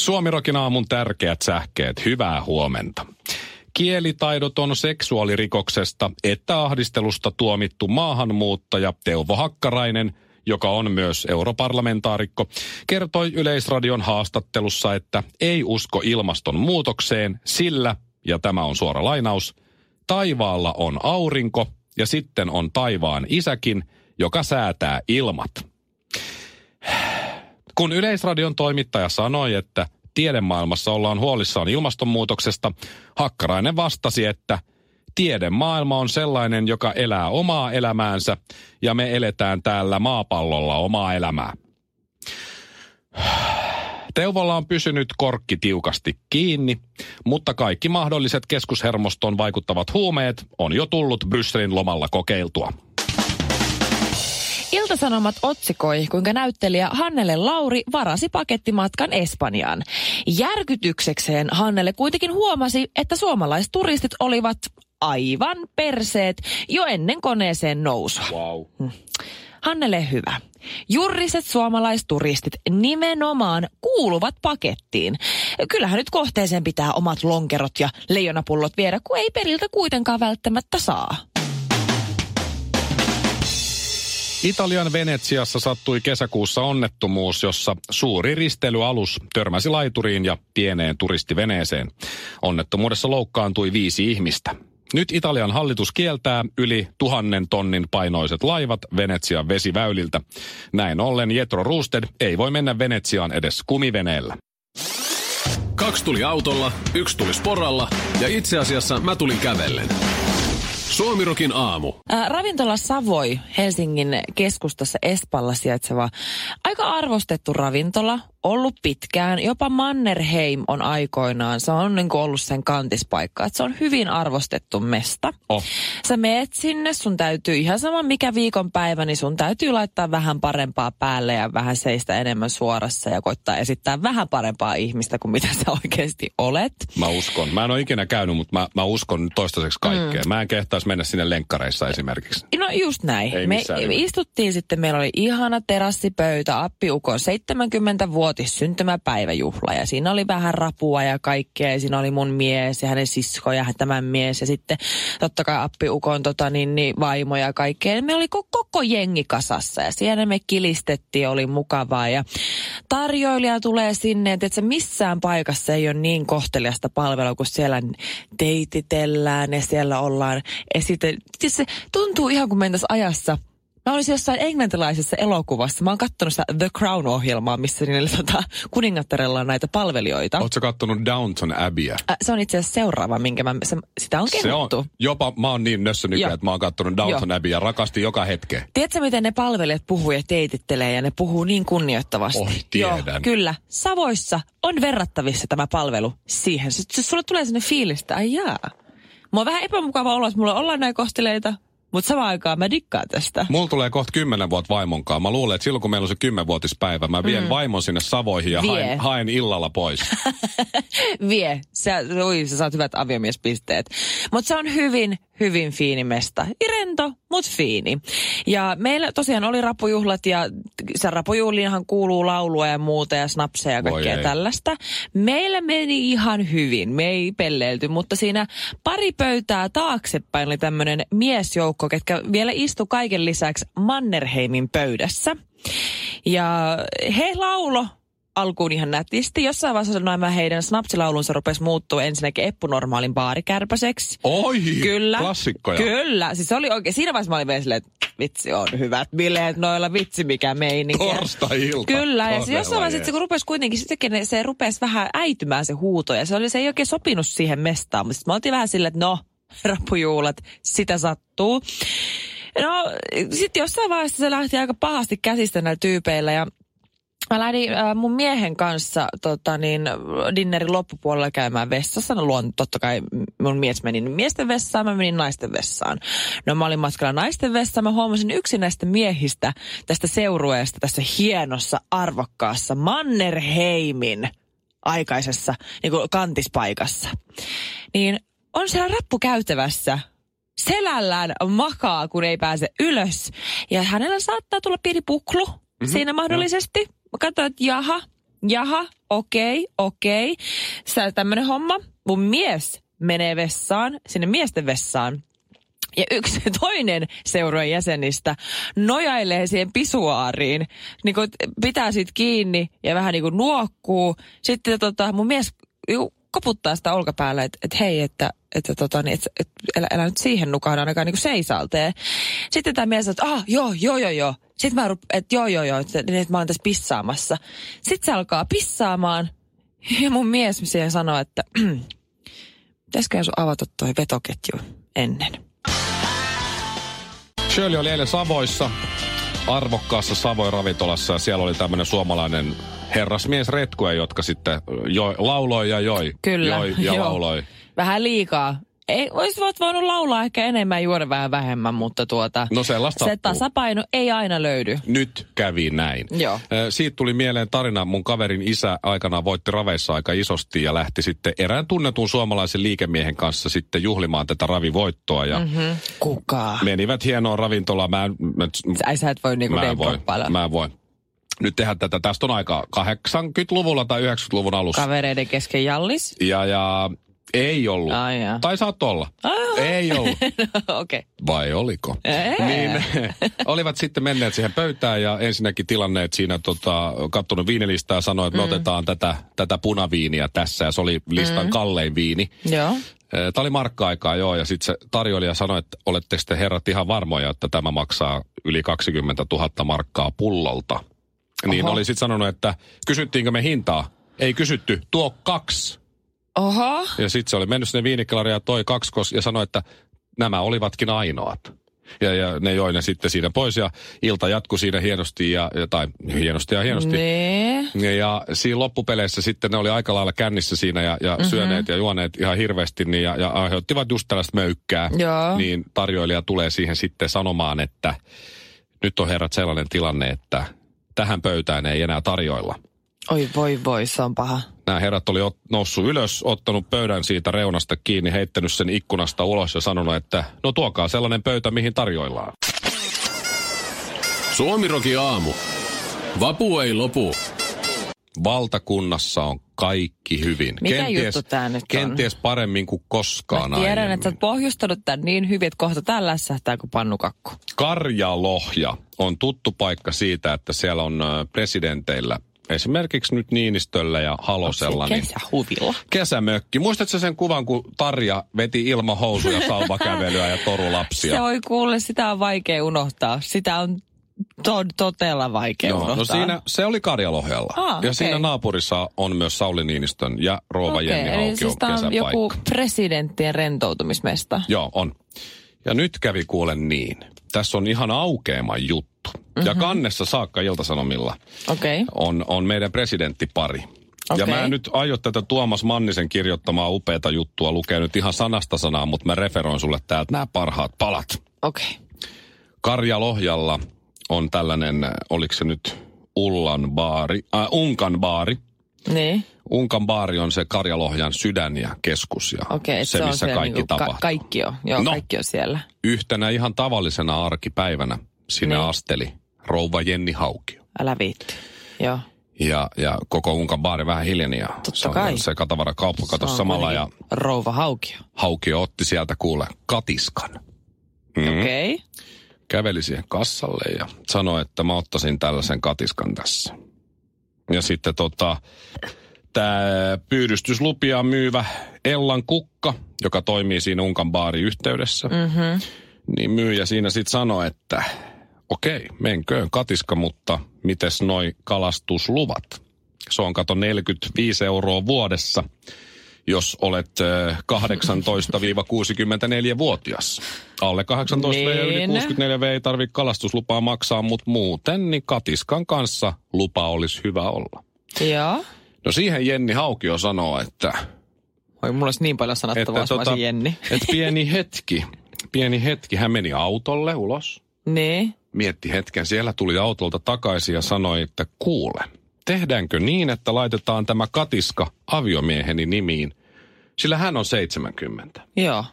Suomirokin aamun tärkeät sähkeet. Hyvää huomenta. Kielitaidoton seksuaalirikoksesta että ahdistelusta tuomittu maahanmuuttaja Teuvo Hakkarainen – joka on myös europarlamentaarikko, kertoi Yleisradion haastattelussa, että ei usko ilmastonmuutokseen, sillä, ja tämä on suora lainaus, taivaalla on aurinko ja sitten on taivaan isäkin, joka säätää ilmat. Kun Yleisradion toimittaja sanoi, että tiedemaailmassa ollaan huolissaan ilmastonmuutoksesta, Hakkarainen vastasi, että tiedemaailma on sellainen, joka elää omaa elämäänsä ja me eletään täällä maapallolla omaa elämää. Teuvolla on pysynyt korkki tiukasti kiinni, mutta kaikki mahdolliset keskushermostoon vaikuttavat huumeet on jo tullut Brysselin lomalla kokeiltua. Iltasanomat otsikoi, kuinka näyttelijä Hannele Lauri varasi pakettimatkan Espanjaan. Järkytyksekseen Hannele kuitenkin huomasi, että suomalaisturistit olivat aivan perseet jo ennen koneeseen nousua. Wow. Hannele hyvä. Jurriset suomalaisturistit nimenomaan kuuluvat pakettiin. Kyllähän nyt kohteeseen pitää omat lonkerot ja leijonapullot viedä, kun ei periltä kuitenkaan välttämättä saa. Italian Venetsiassa sattui kesäkuussa onnettomuus, jossa suuri risteilyalus törmäsi laituriin ja pieneen turistiveneeseen. Onnettomuudessa loukkaantui viisi ihmistä. Nyt Italian hallitus kieltää yli tuhannen tonnin painoiset laivat Venetsian vesiväyliltä. Näin ollen Jetro Roosted ei voi mennä Venetsiaan edes kumiveneellä. Kaksi tuli autolla, yksi tuli sporalla ja itse asiassa mä tulin kävellen. Suomirokin aamu. Ää, ravintola Savoi Helsingin keskustassa Espalla sijaitseva aika arvostettu ravintola ollut pitkään. Jopa Mannerheim on aikoinaan, se on niin kuin ollut sen kantispaikka. Että se on hyvin arvostettu mesta. Oh. Sä meet sinne, sun täytyy ihan sama mikä viikonpäivä, niin sun täytyy laittaa vähän parempaa päälle ja vähän seistä enemmän suorassa ja koittaa esittää vähän parempaa ihmistä kuin mitä sä oikeasti olet. Mä uskon. Mä en ole ikinä käynyt, mutta mä, mä uskon toistaiseksi kaikkea. Mm. Mä en kehtaisi mennä sinne lenkkareissa esimerkiksi. No just näin. Ei me istuttiin sitten, meillä oli ihana terassipöytä, appiukon 70 vuotis syntymäpäiväjuhla ja siinä oli vähän rapua ja kaikkea. Ja siinä oli mun mies ja hänen sisko ja tämän mies ja sitten totta kai appiukon tota, niin, niin, vaimo ja kaikkea. Me oli koko, jengi kasassa ja siellä me kilistettiin, oli mukavaa ja tarjoilija tulee sinne, että se missään paikassa ei ole niin kohteliasta palvelua, kun siellä teititellään ja siellä ollaan esite... Siis se tuntuu ihan kuin mentäisiin ajassa Mä olisin jossain englantilaisessa elokuvassa. Mä oon kattonut sitä The Crown-ohjelmaa, missä niillä tota, kuningattarella on näitä palvelijoita. Ootko kattonut Downton Abbeyä? Ä, se on itse asiassa seuraava, minkä mä, se, sitä on Se on, kehuttu. jopa mä oon niin nössö nykyään, että mä oon kattonut Downton Abbey ja rakastin joka hetke. Tiedätkö, miten ne palvelijat puhuu ja teitittelee ja ne puhuu niin kunnioittavasti? Oi, tiedän. Joo, kyllä. Savoissa on verrattavissa tämä palvelu siihen. S- sulle tulee sinne fiilistä, ai jaa. Mä oon vähän epämukava olo, että mulla ollaan näin kosteleita, mutta samaan aikaan mä dikkaan tästä. Mulla tulee kohta kymmenen vuotta vaimonkaan. Mä luulen, että silloin kun meillä on se kymmenvuotispäivä, mä vien mm. vaimon sinne Savoihin ja Vie. haen, haen illalla pois. Vie. Sä, ui, sä saat hyvät aviomiespisteet. Mutta se on hyvin, hyvin fiini mesta. Rento, mut fiini. Ja meillä tosiaan oli rapujuhlat ja se rapujuhliinhan kuuluu laulua ja muuta ja snapseja ja kaikkea tällaista. Meillä meni ihan hyvin. Me ei pelleilty, mutta siinä pari pöytää taaksepäin oli tämmöinen miesjoukko, ketkä vielä istu kaiken lisäksi Mannerheimin pöydässä. Ja he laulo alkuun ihan nätisti. Jossain vaiheessa nämä heidän snapsilaulunsa rupesi muuttua ensinnäkin eppunormaalin baarikärpäseksi. Oi, Kyllä. klassikkoja. Kyllä. Siis se oli oikein, siinä vaiheessa mä olin vielä silleen, että vitsi on hyvät bileet noilla, vitsi mikä meininki. Torstai-ilta. Kyllä, ja se Todella jossain vaiheessa, jees. sit kun rupesi kuitenkin, sittenkin se rupesi vähän äitymään se huuto, ja se, oli, se ei oikein sopinut siihen mestaan, mutta sitten me oltiin vähän silleen, että no, rappujuulat, sitä sattuu. No, sitten jossain vaiheessa se lähti aika pahasti käsistä näillä tyypeillä, ja Mä lähdin äh, mun miehen kanssa tota, niin, dinnerin loppupuolella käymään vessassa. No luon, totta kai mun mies meni miesten vessaan, mä menin naisten vessaan. No mä olin matkalla naisten vessaan, mä huomasin yksi näistä miehistä tästä seurueesta tässä hienossa, arvokkaassa Mannerheimin aikaisessa niin kuin kantispaikassa. Niin on siellä rappukäytävässä selällään makaa, kun ei pääse ylös. Ja hänellä saattaa tulla pieni puklu mm-hmm. siinä mahdollisesti. Mä katsoin, että jaha, jaha, okei, okei. Sä tämmönen homma. Mun mies menee vessaan, sinne miesten vessaan. Ja yksi toinen seurojen jäsenistä nojailee siihen pisuaariin, niin kuin pitää siitä kiinni ja vähän niin kuin nuokkuu. Sitten tota, mun mies koputtaa sitä olkapäällä, että, että hei, että, että, tota, niin, että, että älä, älä, nyt siihen nukahda ainakaan niin seisaltee. Sitten tämä mies sanoo, että ah, joo, joo, joo, joo. Sitten mä rup, että joo, joo, joo, että, että mä oon tässä pissaamassa. Sitten se alkaa pissaamaan ja mun mies siihen sanoo, että pitäisikö sun avata toi vetoketju ennen. Shirley oli eilen Savoissa, arvokkaassa Savoin ravintolassa ja siellä oli tämmöinen suomalainen herrasmies retkue, jotka sitten joi, lauloi ja joi. Kyllä, joi ja joo. lauloi. Vähän liikaa. Ei, olisit voinut laulaa ehkä enemmän, juoda vähän vähemmän, mutta tuota, No se sattuu. tasapaino ei aina löydy. Nyt kävi näin. Joo. Siitä tuli mieleen tarina. Mun kaverin isä aikanaan voitti raveissa aika isosti ja lähti sitten erään tunnetun suomalaisen liikemiehen kanssa sitten juhlimaan tätä ravivoittoa. Ja mm-hmm. Kuka? menivät hienoon ravintolaan. Mä, en- mä, Sä, sä et voi niinku mä en voi. Mä en voi. Nyt tehdään tätä. Tästä on aika 80-luvulla tai 90-luvun alussa. Kavereiden kesken jallis? Ja, ja ei ollut. Ai jaa. tai saat olla. Ah. Ei ollut. Okei. Okay. Vai oliko? Ei. Niin, olivat sitten menneet siihen pöytään ja ensinnäkin tilanneet siinä tota, kattonut viinilistaa ja sanoi, että me otetaan tätä, tätä punaviiniä tässä ja se oli listan mm. kallein viini. Joo. Tämä oli markka-aikaa, joo, ja sitten se tarjoilija sanoi, että oletteko te herrat ihan varmoja, että tämä maksaa yli 20 000 markkaa pullolta. Niin Oho. oli sitten sanonut, että kysyttiinkö me hintaa? Ei kysytty, tuo kaksi. Oho. Ja sitten se oli mennyt sinne viinikelariin ja toi kaksikos ja sanoi, että nämä olivatkin ainoat. Ja, ja ne joi ne sitten siinä pois ja ilta jatkui siinä hienosti ja, ja tai hienosti ja hienosti. Nee. Ja, ja siinä loppupeleissä sitten ne oli aika lailla kännissä siinä ja, ja mm-hmm. syöneet ja juoneet ihan hirveästi niin, ja, ja aiheuttivat just tällaista möykkää. Joo. Niin tarjoilija tulee siihen sitten sanomaan, että nyt on herrat sellainen tilanne, että tähän pöytään ei enää tarjoilla. Oi voi voi, se on paha. Nämä herrat oli ot, noussut ylös, ottanut pöydän siitä reunasta kiinni, heittänyt sen ikkunasta ulos ja sanonut, että no tuokaa sellainen pöytä, mihin tarjoillaan. Suomiroki aamu. Vapu ei lopu. Valtakunnassa on kaikki hyvin. Mikä juttu tää nyt on? Kenties paremmin kuin koskaan Mä tiedän, aiemmin. että sä oot pohjustanut tän niin hyvin, että kohta tää lässähtää kuin pannukakku. Karjalohja on tuttu paikka siitä, että siellä on presidenteillä, esimerkiksi nyt Niinistöllä ja Halosella, niin Kesähuvilla. kesämökki. Muistatko sen kuvan, kun Tarja veti ilman housuja sauvakävelyä ja torulapsia? Se oli kuule, sitä on vaikea unohtaa. Sitä on to- todella vaikea Joo, no siinä, se oli Karjalohjalla. Ah, ja okei. siinä naapurissa on myös Sauli Niinistön ja Rouva Okei, Jenni eli Haukion siis on joku presidenttien rentoutumismesta. Joo, on. Ja nyt kävi kuulen niin. Tässä on ihan aukeama juttu. Mm-hmm. Ja kannessa saakka Iltasanomilla. Okay. on, on meidän presidenttipari. Ja Okei. mä en nyt aio tätä Tuomas Mannisen kirjoittamaa upeata juttua lukea nyt ihan sanasta sanaa, mutta mä referoin sulle täältä nämä parhaat palat. Okei. Okay. Karjalohjalla on tällainen, oliko se nyt Ullan baari, äh, Unkan baari. Niin. Unkan baari on se Karjalohjan sydän ja keskus ja okay, se, se, missä se kaikki niinku, tapahtuu. Ka- kaikki on. Joo, No. kaikki on siellä. Yhtenä ihan tavallisena arkipäivänä sinne Niin. asteli rouva Jenni Haukio. Älä viitti. Joo. Ja, ja koko Unkan baari vähän hiljeni ja se on kai. se katavara kauppa Se on samalla ja Rouva haukio. Haukio otti sieltä kuule katiskan. Mm. Okei. Okay. Käveli siihen kassalle ja sanoi, että mä ottaisin tällaisen katiskan tässä. Ja sitten tota, tämä pyydystyslupia myyvä Ellan Kukka, joka toimii siinä Unkan baari yhteydessä, Mm-hmm. niin myyjä siinä sitten sanoi, että okei, menköön katiska, mutta mites noi kalastusluvat? Se on kato 45 euroa vuodessa. Jos olet äh, 18-64-vuotias. Alle 18 ja yli Niin. 64 ei tarvitse kalastuslupaa maksaa, mutta muuten niin katiskan kanssa lupa olisi hyvä olla. Joo. No siihen Jenni Haukio sanoo, että, Oi, mulla olisi niin paljon sanottavaa, että, olisin Jenni. että pieni hetki, pieni hetki. Hän meni autolle ulos, Niin. mietti hetken, siellä tuli autolta takaisin ja sanoi, että kuule, tehdäänkö niin, että laitetaan tämä katiska aviomieheni nimiin, sillä hän on 70. Joo.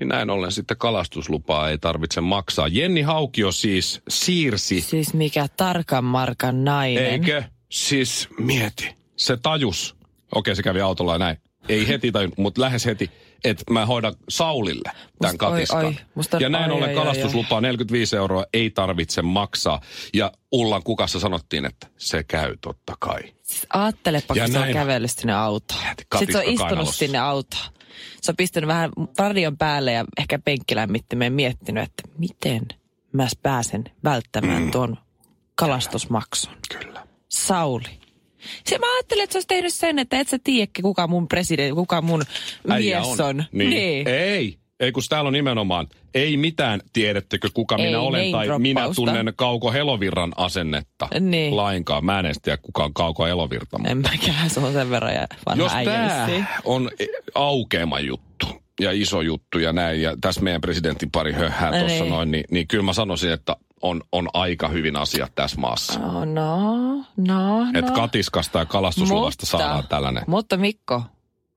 Niin näin ollen sitten kalastuslupaa ei tarvitse maksaa. Jenni Haukio siis siirsi, Siis mikä tarkan markan nainen. eikö? Siis mieti, se tajus. Okei, se kävi autolla ja näin. Ei heti tajunnut, mutta lähes heti, että mä hoidan Saulille tämän oi, katiskan. oi, musta- ja näin oi, ollen oi, kalastuslupaa 45 euroa ei tarvitse maksaa. Ja Ullan kukassa sanottiin, että se käy totta kai. Siis ajattelepa, Ja kun se on näin. kävellyt sinne autoon. Sitten se on istunut kainalossa. sinne autoon. Se on pistänyt vähän radion päälle ja ehkä penkkilämmittimeen miettinyt, että miten mä pääsen välttämään Mm. tuon kalastusmaksun. Kyllä. Sauli. Se mä ajattelin, että se olisi tehnyt sen, että et sä tiedä, kuka mun presidentti, kuka mun Äijä mies on. Niin. niin. Ei. Ei, kun täällä on nimenomaan, ei mitään tiedättekö kuka Ei minä olen, tai minä tunnen Kauko Helovirran asennetta Niin. lainkaan. Mä en edes tiedä, kuka on Kauko Helovirta. En mäkään, se on sen verran ja vanha Jos tämä on aukeama juttu ja iso juttu ja näin, ja tässä meidän presidentin pari höhää No tuossa niin. noin, niin, niin kyllä mä sanoisin, että on, on aika hyvin asiat tässä maassa. No, no, no, Että no. katiskasta ja kalastusluvasta saadaan tällainen. Mutta Mikko,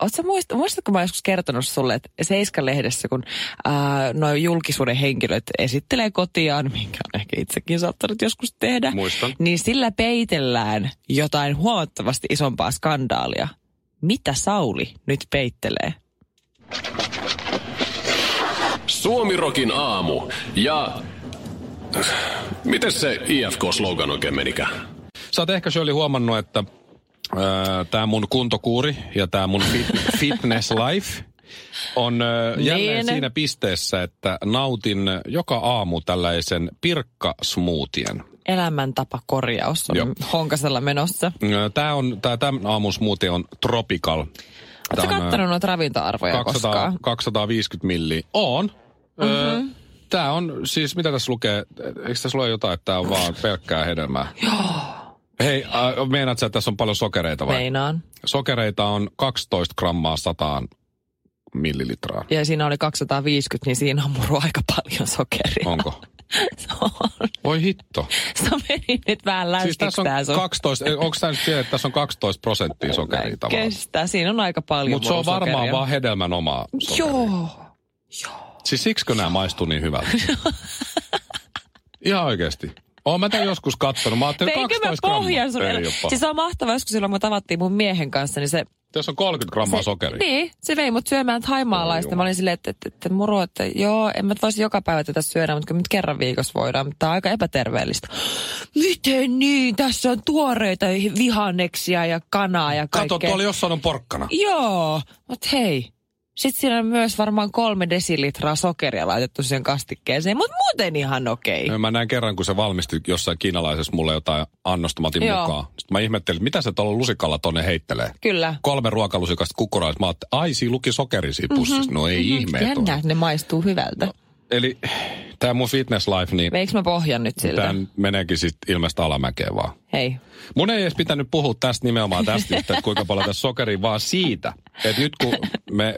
Oletko muist, muistatko mä joskus kertonut sulle, että Seiska-lehdessä, kun nuo julkisuuden henkilöt esittelee kotiaan, minkä on ehkä itsekin saattanut joskus tehdä, Muistan. niin sillä peitellään jotain huomattavasti isompaa skandaalia. Mitä Sauli nyt peittelee? Suomirokin aamu ja... Miten se IFK-slogan oikein menikään? Sä oot ehkä Shirley huomannut, että tämä mun kuntokuuri ja tämä mun fit, fitness life on ö, jälleen Niin. siinä pisteessä, että nautin joka aamu tällaisen pirkkasmoothien. Elämäntapa-korjaus on Joo. honkasella menossa. Tämä on, tää, tämän aamun smoothie on tropical. Oletko Tää on, ö, kattonut noita ravintoarvoja 200, koskaan? 250 milliä. On. Mm-hmm. Tämä on siis, mitä tässä lukee? Eikö tässä lue jotain, että tämä on vaan pelkkää hedelmää? Joo. Hei, äh, meinaat sä, että tässä on paljon sokereita vai? Meinaan. Sokereita on 12 grammaa sataan millilitraa. Ja siinä oli 250, niin siinä on muru aika paljon sokeria. Onko? Se on. Voi hitto. Se meni nyt vähän Siis läskiksi tässä on tää sun- 12, onko tämä nyt siellä, että tässä on 12 prosenttia sokeria tavallaan? Kestää. Siinä on aika paljon Mutta se on varmaan vaan hedelmän omaa sokeria. Joo. Siis siksikö nämä maistuu niin hyvältä? Ihan oikeasti. Oon mä tämän joskus kattonut. Mä ajattelin Veinkö 12 mä grammaa. Siis on mahtavaa, joskus silloin kun tavattiin mun miehen kanssa, niin se... Tässä on 30 grammaa se sokeria. Niin, se vei mut syömään thaimaalaista. Oi Mä olin silleen, että, että, että muru, että joo, en mä voisi joka päivä tätä syödä, mutta nyt kerran viikossa voidaan. Mutta tää on aika epäterveellistä. Miten niin? Tässä on tuoreita vihanneksia ja kanaa ja kaikkea. Kato, tuolla jossain on porkkana. Joo, mutta hei. Sitten siinä on myös varmaan kolme desilitraa sokeria laitettu siihen kastikkeeseen, mutta muuten ihan okei. Mä näin kerran, kun se valmisti jossain kiinalaisessa mulle jotain annosta, mä otin Joo. mukaan. Sitten mä ihmettelin, mitä se tuolla lusikalla tonne heittelee. Kyllä. Kolme ruokalusikasta kukkuraista. Mä ajattelin, ai siinä luki sokeri siinä pussissa. No ei ihme. että on. Jännä, ne maistuu hyvältä. No. Eli tämä mun fitness life, niin Veikö mä pohjan nyt siltä? tämä meneekin sitten ilmeistä alamäkeen vaan. Hei. Mun ei edes pitänyt puhua tästä nimenomaan tästä, että kuinka paljon tässä sokeria, vaan siitä, että nyt kun me,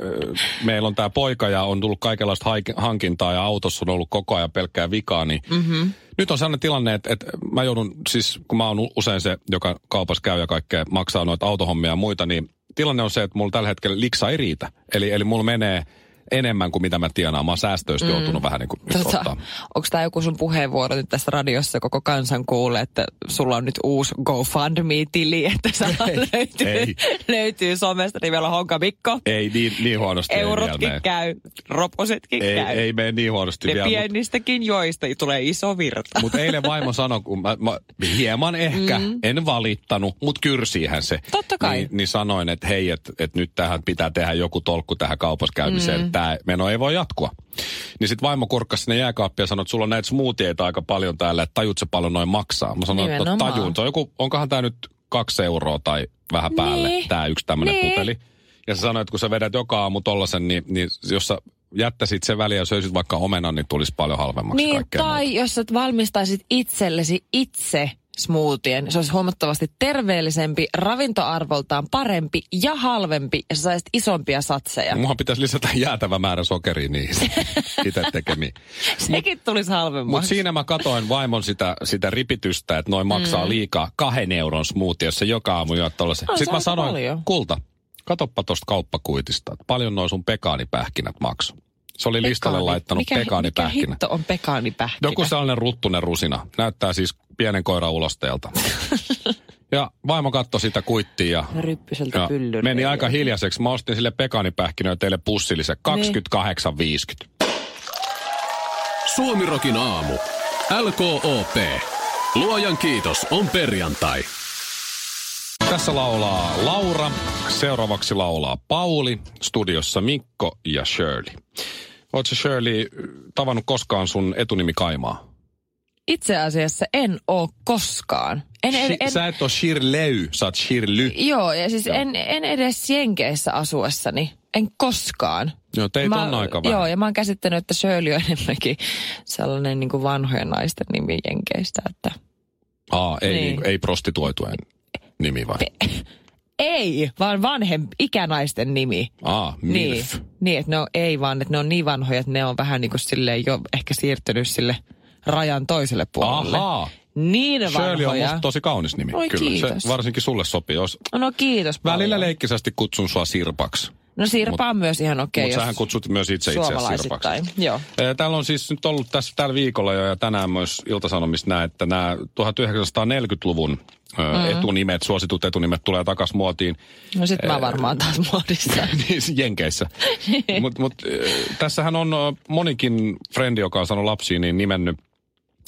meillä on tämä poika ja on tullut kaikenlaista hankintaa ja autossa on ollut koko ajan pelkkää vikaa, niin mm-hmm. nyt on sellainen tilanne, että, että mä joudun, siis kun mä oon usein se, joka kaupassa käy ja kaikkea maksaa noita autohommia ja muita, niin tilanne on se, että mulla tällä hetkellä liksa ei riitä. Eli, eli mulla menee enemmän kuin mitä mä tienaan. Mä oon säästöistä mm. joutunut vähän niin kuin nyt Tota, ottaa. onko tämä joku sun puheenvuoro nyt tässä radiossa koko kansan kuulee, että sulla on nyt uusi GoFundMe-tili, että saa löytyy, ei. löytyy somesta nimellä Honka Mikko. Ei niin, niin huonosti ei Eurotkin mene. käy, roposetkin Ei, käy. ei mene niin huonosti ne vielä, pienistäkin joista tulee iso virta. Mutta eilen vaimo sanoi, kun mä, mä hieman ehkä, mm. en valittanut, mutta kyrsiihän se. Totta kai. Niin, niin sanoin, että hei, että et nyt tähän pitää tehdä joku tolkku tähän kaupassa käymiseen. Mm. Tämä meno ei voi jatkua. Niin sitten vaimo kurkkasi sinne jääkaappia ja sanoi, että sulla on näitä smoothieita aika paljon täällä, että tajut se paljon noin maksaa. Mä sanoin, että no, tajun. Se on joku, onkohan tämä nyt kaksi euroa tai vähän päälle, Niin. tämä yksi tämmöinen Niin. puteli. Ja sä sanoit, että kun sä vedät joka aamu tollasen, niin, niin jos sä jättäisit sen väliin ja söisit vaikka omenan, niin tulisi paljon halvemmaksi Niin, tai muuta. jos sä valmistaisit itsellesi itse smoothien, se olisi huomattavasti terveellisempi, ravintoarvoltaan parempi ja halvempi, ja sä saisit isompia satseja. Muhan pitäisi lisätä jäätävä määrä sokeria niihin itse tekemiin. Sekin tulisi Mutta halvemmaksi. siinä mä katoin vaimon sitä, sitä ripitystä, että noin maksaa mm. liikaa kahden euron smoothie, jos se joka aamu tollasen. On se Sitten mä sanoin, paljon. kulta, katoppa tosta kauppakuitista, että paljon noin sun pekaanipähkinät maksu. Se oli listalle Pekaani- laittanut mikä, mikä pekaanipähkinä. hitto on pekaanipähkinä? Joku sellainen ruttunen rusina. Näyttää siis pienen koiran ulosteelta. ja vaimo katsoi sitä kuittia ja, Ryppyseltä ja meni aika hiljaiseksi. Mä ostin sille pekaanipähkinöä teille pussillisen 28,50. Suomirokin aamu. LKOP. Luojan kiitos, on perjantai. Tässä laulaa Laura, seuraavaksi laulaa Pauli, studiossa Mikko ja Shirley. Oletko Shirley tavannut koskaan sun etunimi Kaimaa? Itse asiassa en oo koskaan. En, en, en, Sä et ole Shirley, sä oot Shirley. Joo, ja siis Joo. en, en edes Jenkeissä asuessani. En koskaan. Joo, teitä Mä- on aika vähän. Joo, ja mä oon käsittänyt, että Shirley on enemmänkin sellainen niin kuin vanhojen naisten nimi Jenkeistä. Että... Aa, ei, Niin. niin. ei prostituoitujen nimi vai? Ei, vaan vanhem, ikänaisten nimi. Aa, Niin, MILF. niin, että ne on, ei vaan, että ne on niin vanhoja, että ne on vähän niin kuin silleen jo ehkä siirtynyt sille rajan toiselle puolelle. Ahaa. Niin Shirley on vanhoja. musta tosi kaunis nimi. Oi, Kyllä, kiitos. se varsinkin sulle sopii. Jos No kiitos välillä paljon. leikkisesti kutsun sua Sirpaksi. No Sirpa on myös ihan okei, Mutta sähän kutsut myös itse itseäsi Sirpaksi. Joo. Täällä on siis nyt ollut tässä tällä viikolla jo ja tänään myös Iltasanomissa näin, että nämä 1940-luvun mm. etunimet, suositut etunimet tulee takas muotiin No sit mä varmaan taas muodissa. niin, Jenkeissä. Mutta mut, äh, tässähän on monikin frendi, joka on saanut lapsiin, niin nimennyt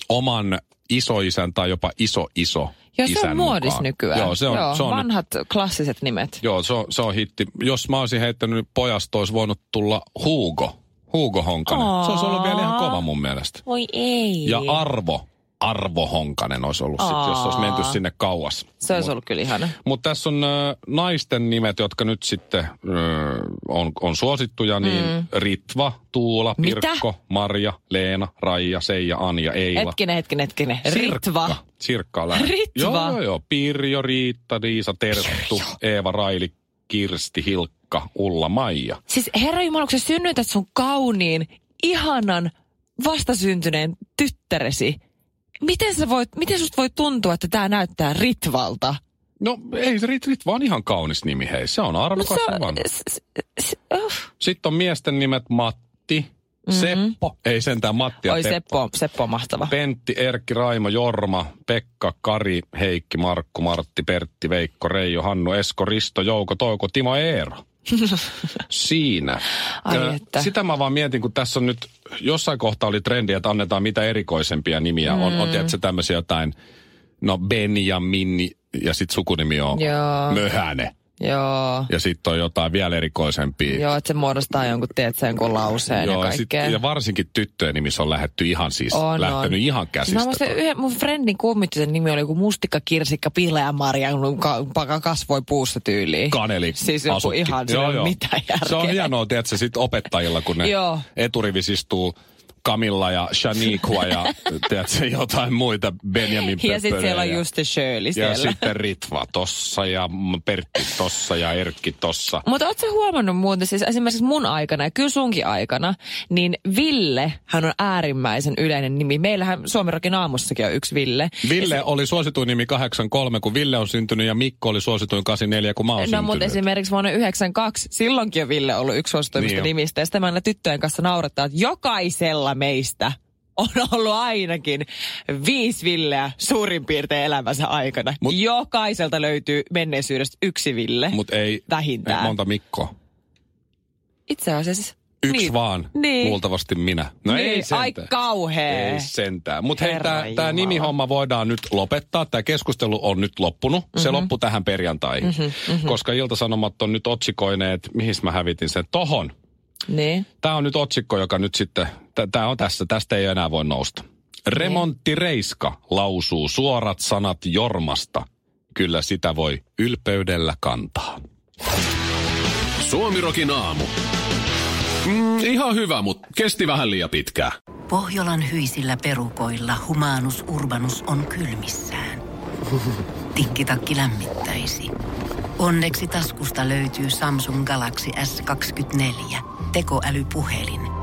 oman isoisän tai jopa iso-iso Joo, se on muodis mukaan. nykyään. Joo, se on, Joo, se on vanhat klassiset nimet. Joo, se on, se on hitti. Jos mä olisin heittänyt pojasta, olisi voinut tulla Hugo. Hugo Honkanen. Se olisi ollut vielä ihan kova mun mielestä. Voi ei. Ja Arvo. Arvo Honkanen olisi ollut sitten, jos olisi menty sinne kauas. Se olisi ollut kyllä ihana. Mutta tässä on ö, naisten nimet, jotka nyt sitten ö, on, on suosittuja, niin mm. Ritva, Tuula, Mitä? Pirkko, Marja, Leena, Raija, Seija, Anja, Eila. Hetkinen, hetkinen, hetkinen. Ritva. Sirkka. On. Ritva. Joo, joo, joo. Pirjo, Riitta, Diisa, Terttu, Eeva, Raili, Kirsti, Hilkka, Ulla, Maija. Siis herra Jumala, kun sä synnytät sun kauniin, ihanan, vastasyntyneen tyttäresi, miten, sä voit, miten susta voi tuntua, että tämä näyttää Ritvalta? No ei se Rit, Ritva on ihan kaunis nimi, hei. Se on arvokas se, vanha. s- s- s- uh. Sitten on miesten nimet Matti, Seppo, ei sentään Matti ja Oi Teppo. Seppo, Seppo on mahtava. Pentti, Erkki, Raimo, Jorma, Pekka, Kari, Heikki, Markku, Martti, Pertti, Veikko, Reijo, Hannu, Esko, Risto, Jouko, Touko, Timo, Eero. Siinä. Ai että. Sitä mä vaan mietin, kun tässä on nyt, jossain kohtaa oli trendi, että annetaan mitä erikoisempia nimiä. Mm. On, on tietysti tämmöisiä jotain, no Benjamin ja sitten sukunimi on Joo. Möhäne. Joo. Ja sitten on jotain vielä erikoisempia. Joo, että se muodostaa jonkun, tiedät sen lauseen ja Joo, ja, sit, ja varsinkin tyttöjen nimissä on lähetty ihan siis, On, lähtenyt on. ihan Mä käsistä. muistan, toi. yhden mun friendin kummittisen nimi oli joku mustikka, kirsikka, pileä, marja, ka, kasvoi puusta tyyliin. Kaneli Siis joku asutti. ihan, ei ole mitään järkeä. Se on hienoa, tiedätkö, sit opettajilla, kun ne Joo. eturivis istuu Camilla ja Shaniqua ja tiedätkö, jotain muita Benjamin Ja sitten siellä on just Shirley ja, siellä. ja sitten Ritva tossa ja Pertti tossa ja Erkki tossa. Mutta ootko huomannut muuten, siis esimerkiksi mun aikana ja kyllä sunkin aikana, niin Ville, hän on äärimmäisen yleinen nimi. Meillähän Suomirokin aamussakin on yksi Ville. Ville oli suosituin nimi 83, kun Ville on syntynyt ja Mikko oli suosituin 84, kun mä oon No syntynyt. mutta esimerkiksi vuonna 92, silloinkin on Ville ollut yksi suosituimmista Niin nimistä. Ja sitten mä aina tyttöjen kanssa naurattaa, että jokaisella meistä on ollut ainakin viisi Villeä suurin piirtein elämänsä aikana. Mut- Jokaiselta löytyy menneisyydestä yksi Ville. Mut ei, Vähintään. ei monta Mikkoa. Itse asiassa. Yksi niin. vaan, Niin. luultavasti minä. No niin, ei sentään. Ai kauhea. Ei sentään. Mutta hei, tämä nimihomma voidaan nyt lopettaa. Tämä keskustelu on nyt loppunut. Mm-hmm. Se Mhm. loppui tähän perjantaihin. Mm-hmm, mm-hmm. Koska Iltasanomat on nyt otsikoineet, mihin mä hävitin sen, tohon. Niin. Tämä on nyt otsikko, joka nyt sitten, tämä on tässä, tästä ei enää voi nousta. Remontti Reiska lausuu suorat sanat Jormasta. Kyllä sitä voi ylpeydellä kantaa. Suomirokin aamu. Mm, ihan hyvä, mutta kesti vähän liian pitkään. Pohjolan hyisillä perukoilla humanus urbanus on kylmissään. Tikkitakki lämmittäisi. Onneksi taskusta löytyy Samsung Galaxy S24 tekoälypuhelin.